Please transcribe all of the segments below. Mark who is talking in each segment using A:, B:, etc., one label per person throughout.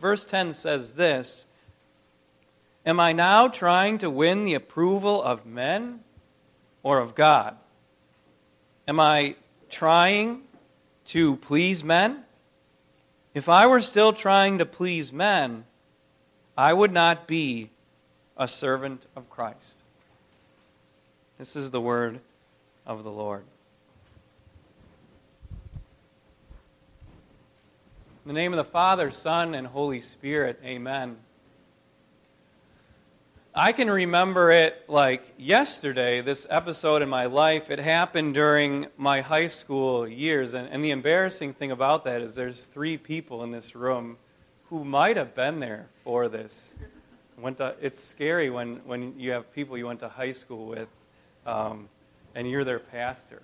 A: Verse 10 says this Am I now trying to win the approval of men or of God? Am I trying to please men? If I were still trying to please men, I would not be a servant of Christ. This is the word of the Lord. The name of the Father, Son, and Holy Spirit, amen. I can remember it like yesterday, this episode in my life. It happened during my high school years. And, and, the embarrassing thing about that is there's three people in this room who might have been there for this. Went to, it's scary when, when you have people you went to high school with um, and you're their pastor.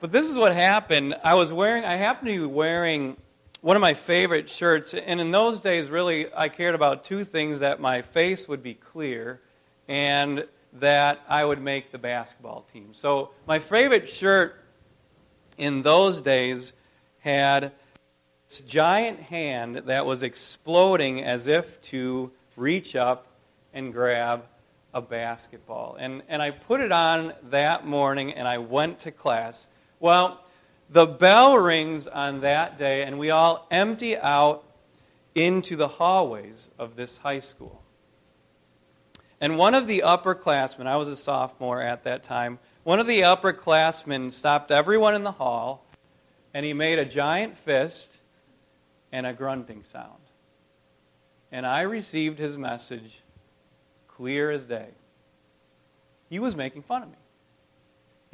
A: But this is what happened. I was wearing, I happened to be wearing one of my favorite shirts. And in those days, really, I cared about two things that my face would be clear and that I would make the basketball team. So my favorite shirt in those days had this giant hand that was exploding as if to reach up and grab a basketball. And, and I put it on that morning and I went to class. Well, the bell rings on that day, and we all empty out into the hallways of this high school. And one of the upperclassmen, I was a sophomore at that time, one of the upperclassmen stopped everyone in the hall, and he made a giant fist and a grunting sound. And I received his message clear as day. He was making fun of me.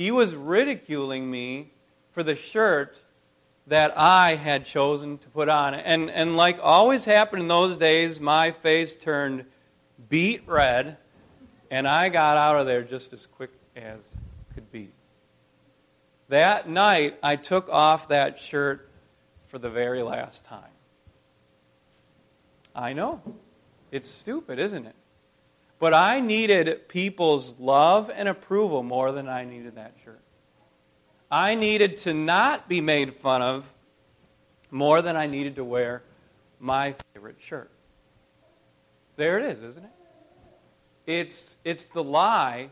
A: He was ridiculing me for the shirt that I had chosen to put on. And, and like always happened in those days, my face turned beet red, and I got out of there just as quick as could be. That night, I took off that shirt for the very last time. I know. It's stupid, isn't it? But I needed people's love and approval more than I needed that shirt. I needed to not be made fun of more than I needed to wear my favorite shirt. There it is, isn't it? It's, it's the lie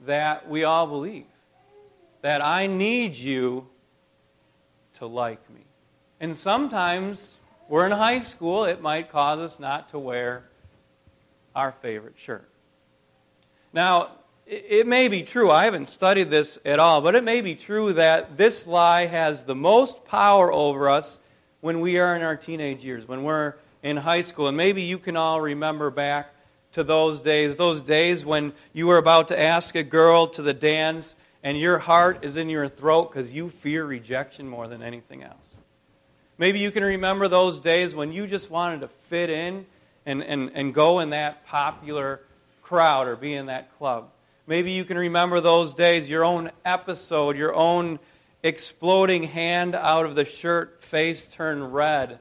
A: that we all believe that I need you to like me. And sometimes we're in high school, it might cause us not to wear our favorite shirt. Now, it may be true, I haven't studied this at all, but it may be true that this lie has the most power over us when we are in our teenage years, when we're in high school. And maybe you can all remember back to those days, those days when you were about to ask a girl to the dance and your heart is in your throat because you fear rejection more than anything else. Maybe you can remember those days when you just wanted to fit in and, and, and go in that popular crowd or be in that club. Maybe you can remember those days, your own episode, your own exploding hand out of the shirt, face turned red.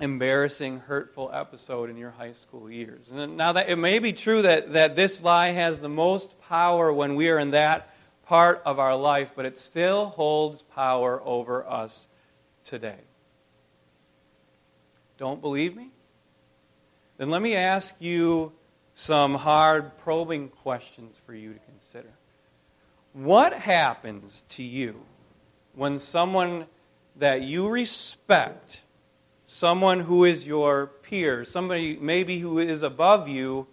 A: embarrassing, hurtful episode in your high school years. And now that it may be true that, that this lie has the most power when we are in that part of our life, but it still holds power over us today. Don't believe me? Then let me ask you some hard, probing questions for you to consider. What happens to you when someone that you respect, someone who is your peer, somebody maybe who is above you,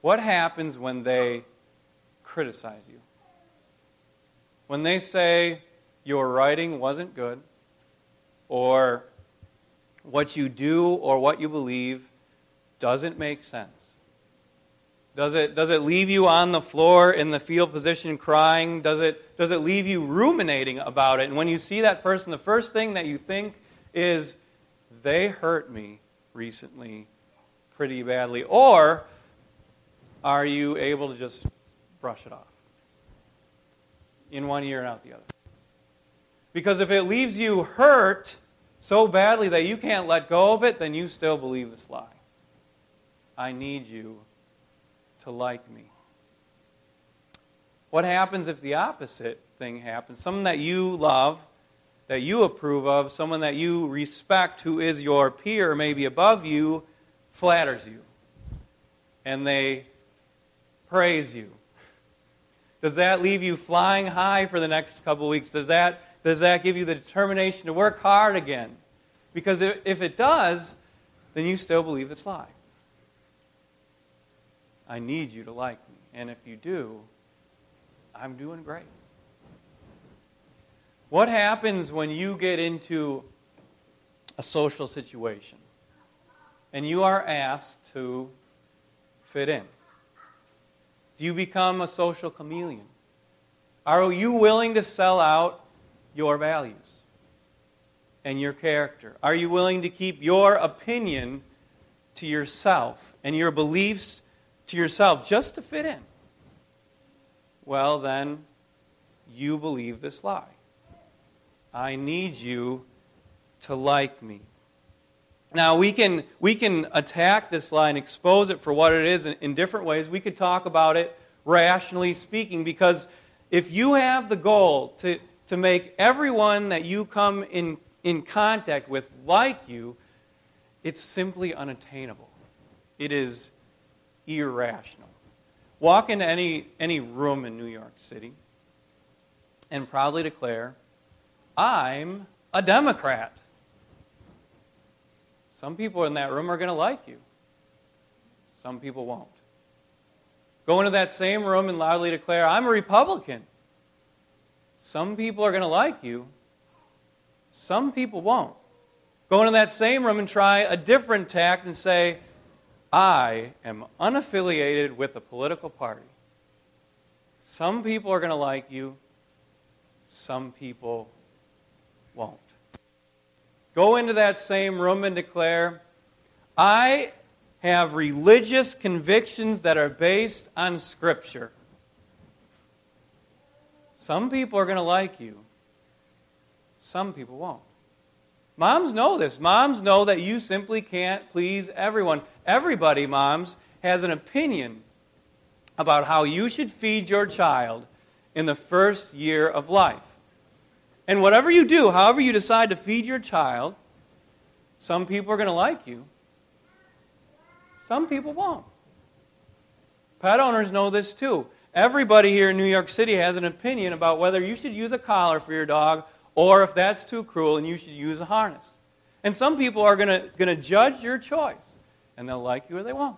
A: what happens when they criticize you? When they say your writing wasn't good, or what you do or what you believe doesn't make sense does it, does it leave you on the floor in the fetal position crying? Does it, does it leave you ruminating about it? And when you see that person, the first thing that you think is, they hurt me recently pretty badly. Or are you able to just brush it off? In one ear and out the other. Because if it leaves you hurt so badly that you can't let go of it, then you still believe this lie. I need you to like me. What happens if the opposite thing happens? Someone that you love that you approve of, someone that you respect who is your peer, maybe above you, flatters you. And they praise you. Does that leave you flying high for the next couple weeks? Does that, does that give you the determination to work hard again? Because if it does, then you still believe it's lie. I need you to like me. And if you do, I'm doing great. What happens when you get into a social situation and you are asked to fit in? Do you become a social chameleon? Are you willing to sell out your values and your character? Are you willing to keep your opinion to yourself and your beliefs to yourself just to fit in? Well, then you believe this lie. I need you to like me. Now, we can, we can attack this lie and expose it for what it is in, in different ways. We could talk about it rationally speaking, because if you have the goal to, to make everyone that you come in, in contact with like you, it's simply unattainable. It is irrational. Walk into any, any room in New York City and proudly declare, I'm a Democrat. Some people in that room are going to like you, some people won't. Go into that same room and loudly declare, I'm a Republican. Some people are going to like you, some people won't. Go into that same room and try a different tact and say, I am unaffiliated with a political party. Some people are going to like you, some people won't. Go into that same room and declare, I have religious convictions that are based on Scripture. Some people are going to like you, some people won't. Moms know this. Moms know that you simply can't please everyone. Everybody, moms, has an opinion about how you should feed your child in the first year of life. And whatever you do, however you decide to feed your child, some people are going to like you, some people won't. Pet owners know this too. Everybody here in New York City has an opinion about whether you should use a collar for your dog or if that's too cruel and you should use a harness. And some people are going to judge your choice, and they'll like you or they won't.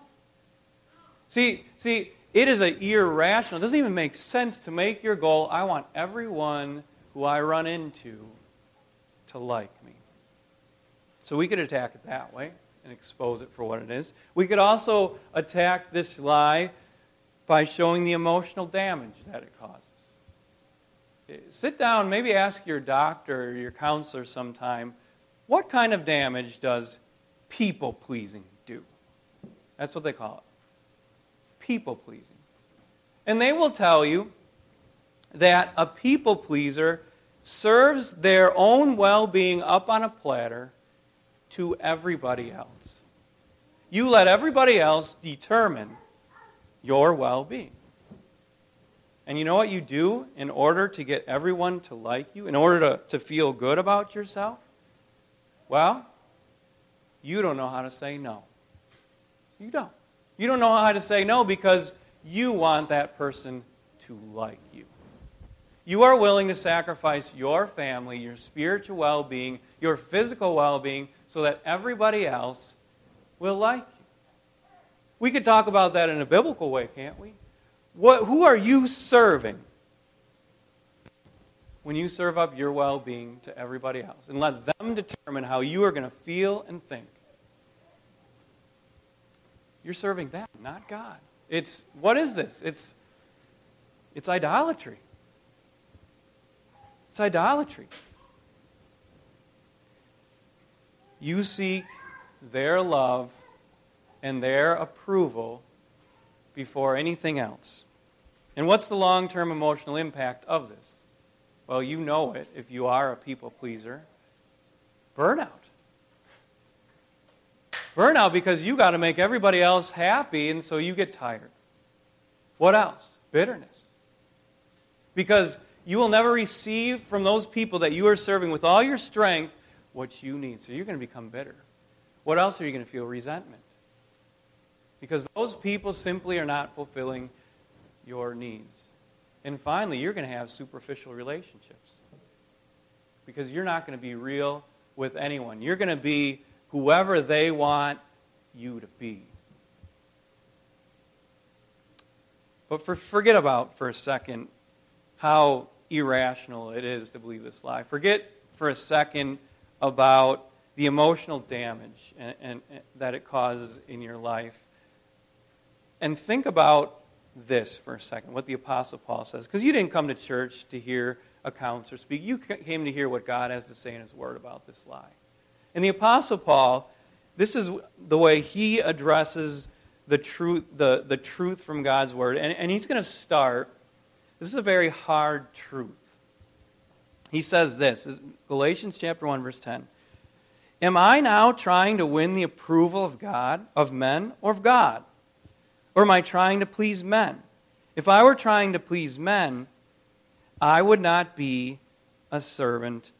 A: See, see, it is a irrational. It doesn't even make sense to make your goal. I want everyone who I run into to like me. So we could attack it that way and expose it for what it is. We could also attack this lie by showing the emotional damage that it causes. Sit down, maybe ask your doctor or your counselor sometime what kind of damage does people pleasing do? That's what they call it people pleasing. And they will tell you that a people pleaser serves their own well being up on a platter to everybody else. You let everybody else determine your well being. And you know what you do in order to get everyone to like you, in order to, to feel good about yourself? Well, you don't know how to say no. You don't. You don't know how to say no because you want that person to like you. You are willing to sacrifice your family, your spiritual well being, your physical well being, so that everybody else will like you. We could talk about that in a biblical way, can't we? What, who are you serving when you serve up your well being to everybody else? And let them determine how you are going to feel and think. You're serving them, not God. It's what is this? It's it's idolatry. It's idolatry. You seek their love and their approval before anything else. And what's the long term emotional impact of this? Well, you know it if you are a people pleaser burnout. Burnout because you got to make everybody else happy, and so you get tired. What else? Bitterness. Because you will never receive from those people that you are serving with all your strength what you need. So you're going to become bitter. What else are you going to feel? Resentment. Because those people simply are not fulfilling your needs. And finally, you're going to have superficial relationships. Because you're not going to be real with anyone. You're going to be whoever they want you to be. But for, forget about for a second how irrational it is to believe this lie. Forget for a second about the emotional damage and, and, and that it causes in your life. And think about this for a second, what the Apostle Paul says. Because you didn't come to church to hear accounts or speak, you came to hear what God has to say in His Word about this lie. And the Apostle Paul, this is the way he addresses the truth, the, the truth from God's Word. And, and he's going to start. This is a very hard truth. He says this Galatians chapter 1, verse 10. Am I now trying to win the approval of God, of men, or of God? Or am I trying to please men? If I were trying to please men, I would not be a servant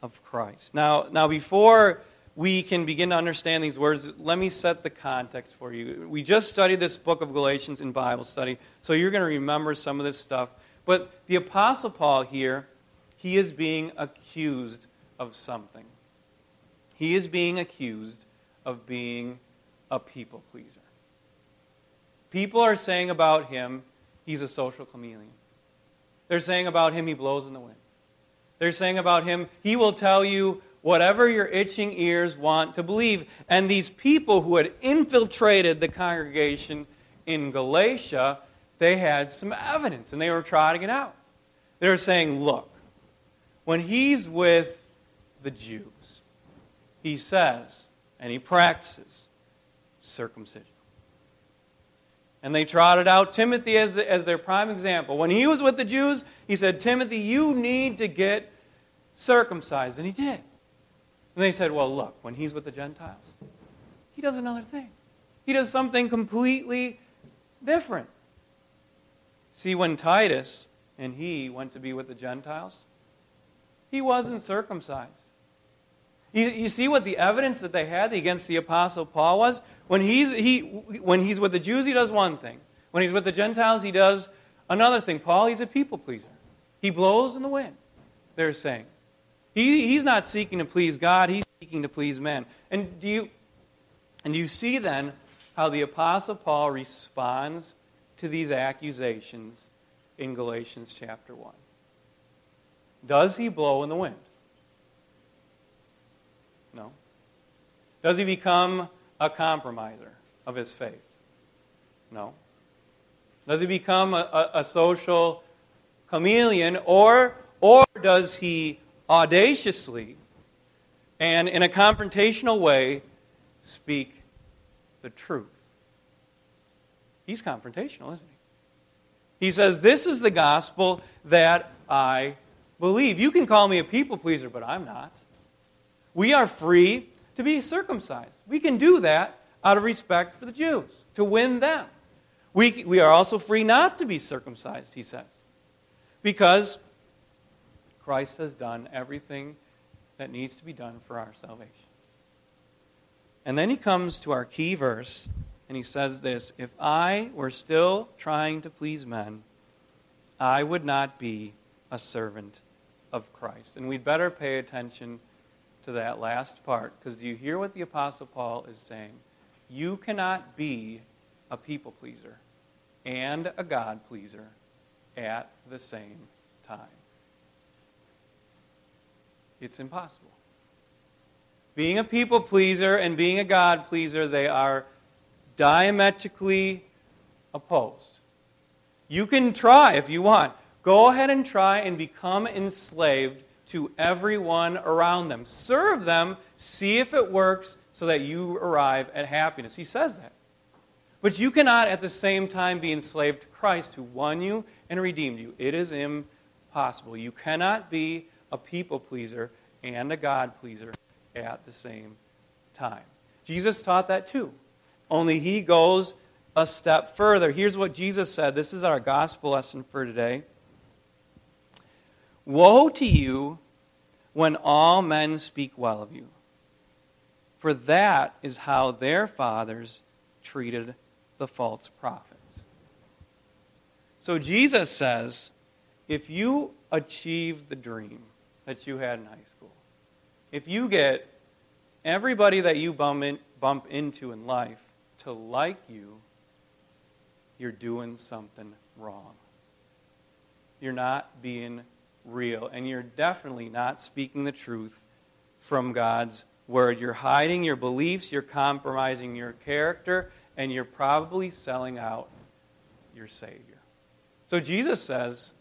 A: of Christ. Now, now before we can begin to understand these words, let me set the context for you. We just studied this book of Galatians in Bible study, so you're going to remember some of this stuff. But the Apostle Paul here, he is being accused of something. He is being accused of being a people pleaser. People are saying about him, he's a social chameleon. They're saying about him, he blows in the wind. They're saying about him, he will tell you whatever your itching ears want to believe. And these people who had infiltrated the congregation in Galatia, they had some evidence and they were trotting it out. They were saying, look, when he's with the Jews, he says and he practices circumcision. And they trotted out Timothy as, as their prime example. When he was with the Jews, he said, Timothy, you need to get circumcised. And he did. And they said, Well, look, when he's with the Gentiles, he does another thing. He does something completely different. See, when Titus and he went to be with the Gentiles, he wasn't circumcised. You, you see what the evidence that they had against the Apostle Paul was? When he's, he, when he's with the Jews, he does one thing. When he's with the Gentiles, he does another thing. Paul, he's a people pleaser. He blows in the wind, they're saying. He, he's not seeking to please God, he's seeking to please men. And do you, and do you see then how the Apostle Paul responds to these accusations in Galatians chapter 1? Does he blow in the wind? No. Does he become a compromiser of his faith? No. Does he become a, a, a social chameleon or, or does he audaciously and in a confrontational way speak the truth. He's confrontational, isn't he? He says, This is the gospel that I believe. You can call me a people pleaser, but I'm not. We are free to be circumcised. We can do that out of respect for the Jews, to win them. We, we are also free not to be circumcised, he says, because Christ has done everything that needs to be done for our salvation. And then he comes to our key verse, and he says this If I were still trying to please men, I would not be a servant of Christ. And we'd better pay attention to that last part, because do you hear what the Apostle Paul is saying? You cannot be a people pleaser and a God pleaser at the same time. It's impossible. Being a people pleaser and being a God pleaser, they are diametrically opposed. You can try if you want. Go ahead and try and become enslaved to everyone around them. Serve them, see if it works so that you arrive at happiness. He says that. But you cannot at the same time be enslaved to Christ who won you and redeemed you. It is impossible. You cannot be a people pleaser and a God pleaser at the same time. Jesus taught that too. Only he goes a step further. Here's what Jesus said. This is our gospel lesson for today. Woe to you when all men speak well of you, for that is how their fathers treated the false prophets. So Jesus says, if you achieve the dream that you had in high school, if you get everybody that you bump, in, bump into in life to like you, you're doing something wrong. You're not being real, and you're definitely not speaking the truth from God's word. You're hiding your beliefs, you're compromising your character, and you're probably selling out your Savior. So Jesus says,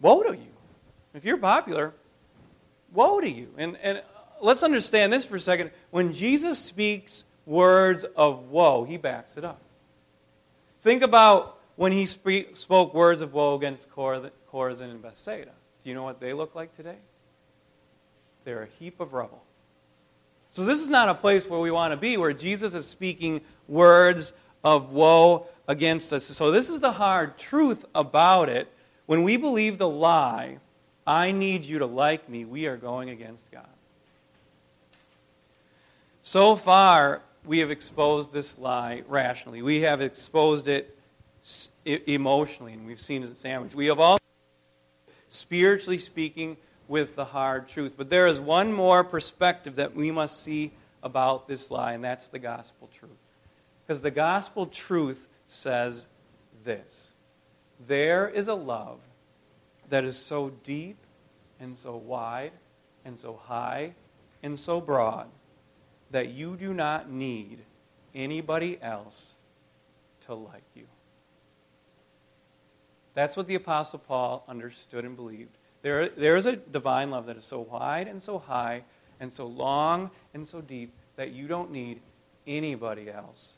A: Woe to you. If you're popular, woe to you. And, and let's understand this for a second. When Jesus speaks words of woe, he backs it up. Think about when he spoke words of woe against Chorazin and Bethsaida. Do you know what they look like today? They're a heap of rubble. So, this is not a place where we want to be, where Jesus is speaking words of woe against us. So, this is the hard truth about it. When we believe the lie, I need you to like me, we are going against God. So far, we have exposed this lie rationally. We have exposed it emotionally, and we've seen it as a sandwich. We have also, spiritually speaking, with the hard truth. But there is one more perspective that we must see about this lie, and that's the gospel truth. Because the gospel truth says this there is a love that is so deep and so wide and so high and so broad that you do not need anybody else to like you. That's what the Apostle Paul understood and believed. There, there is a divine love that is so wide and so high and so long and so deep that you don't need anybody else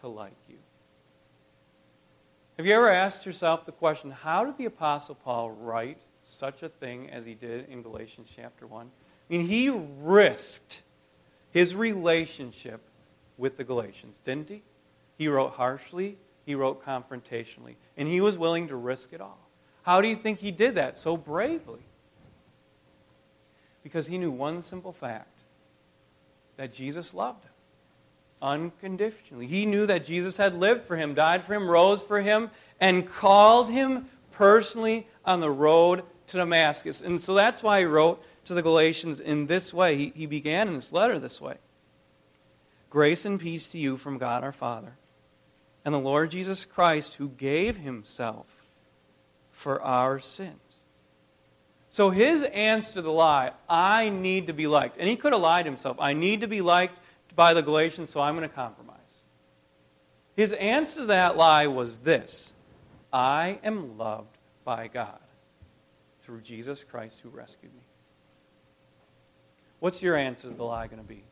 A: to like you. Have you ever asked yourself the question how did the Apostle Paul write such a thing as he did in Galatians chapter 1? I mean, he risked his relationship with the Galatians, didn't he? He wrote harshly, he wrote confrontationally, and he was willing to risk it all. How do you think he did that so bravely? Because he knew one simple fact that Jesus loved him unconditionally. He knew that Jesus had lived for him, died for him, rose for him, and called him personally on the road to Damascus. And so that's why he wrote to the Galatians in this way. He, he began in this letter this way Grace and peace to you from God our Father and the Lord Jesus Christ, who gave himself for our sins. So his answer to the lie, I need to be liked. And he could have lied himself. I need to be liked by the Galatians, so I'm going to compromise. His answer to that lie was this I am loved by God through Jesus Christ who rescued me. What's your answer to the lie going to be?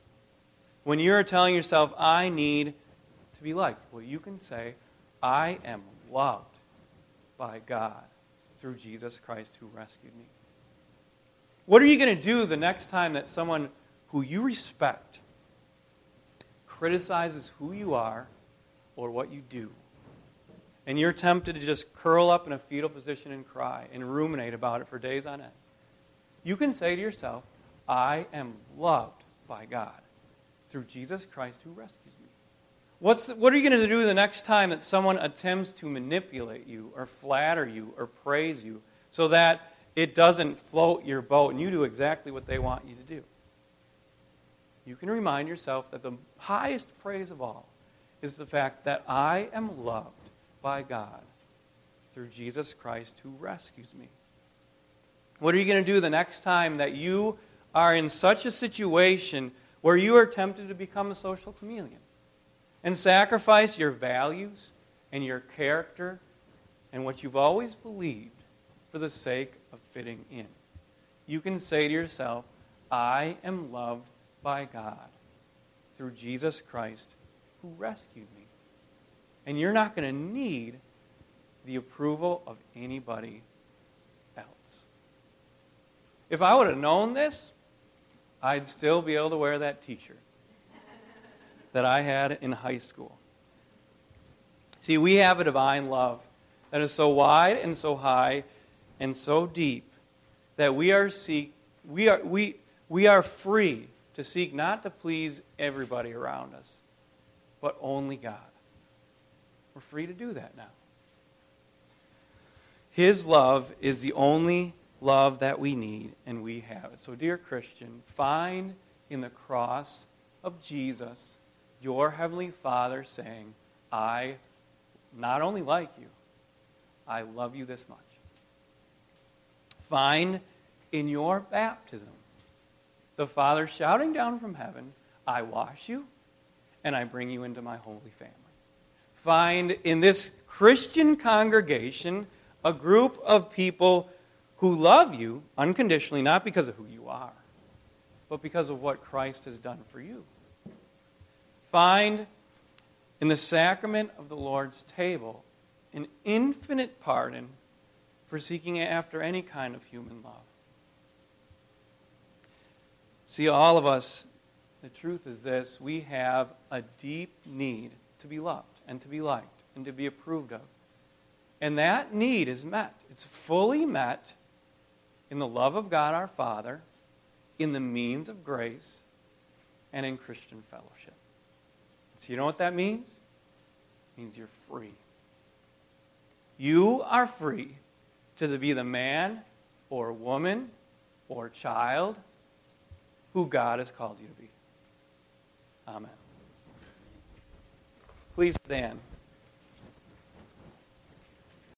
A: When you're telling yourself, I need to be liked, well, you can say, I am loved by God through Jesus Christ who rescued me. What are you going to do the next time that someone who you respect criticizes who you are or what you do? And you're tempted to just curl up in a fetal position and cry and ruminate about it for days on end. You can say to yourself, I am loved by God through Jesus Christ who rescued me. What's, what are you going to do the next time that someone attempts to manipulate you or flatter you or praise you so that it doesn't float your boat and you do exactly what they want you to do? You can remind yourself that the highest praise of all is the fact that I am loved by God through Jesus Christ who rescues me. What are you going to do the next time that you are in such a situation where you are tempted to become a social chameleon and sacrifice your values and your character and what you've always believed for the sake of fitting in. You can say to yourself, I am loved by God through Jesus Christ who rescued me. And you're not going to need the approval of anybody else. If I would have known this, I'd still be able to wear that t shirt that I had in high school. See, we have a divine love that is so wide and so high and so deep that we are seek we are we we are free to seek not to please everybody around us, but only God. We're free to do that now. His love is the only love that we need, and we have it. So, dear Christian, find in the cross of Jesus your Heavenly Father saying, I not only like you, I love you this much. Find in your baptism the Father shouting down from heaven, I wash you and I bring you into my holy family. Find in this Christian congregation a group of people who love you unconditionally, not because of who you are, but because of what Christ has done for you. Find in the sacrament of the Lord's table an infinite pardon for seeking after any kind of human love. See, all of us, the truth is this we have a deep need to be loved and to be liked and to be approved of. And that need is met. It's fully met in the love of God our Father, in the means of grace, and in Christian fellowship. So, you know what that means? It means you're free. You are free to be the man or woman or child who God has called you to be. Amen. Please stand.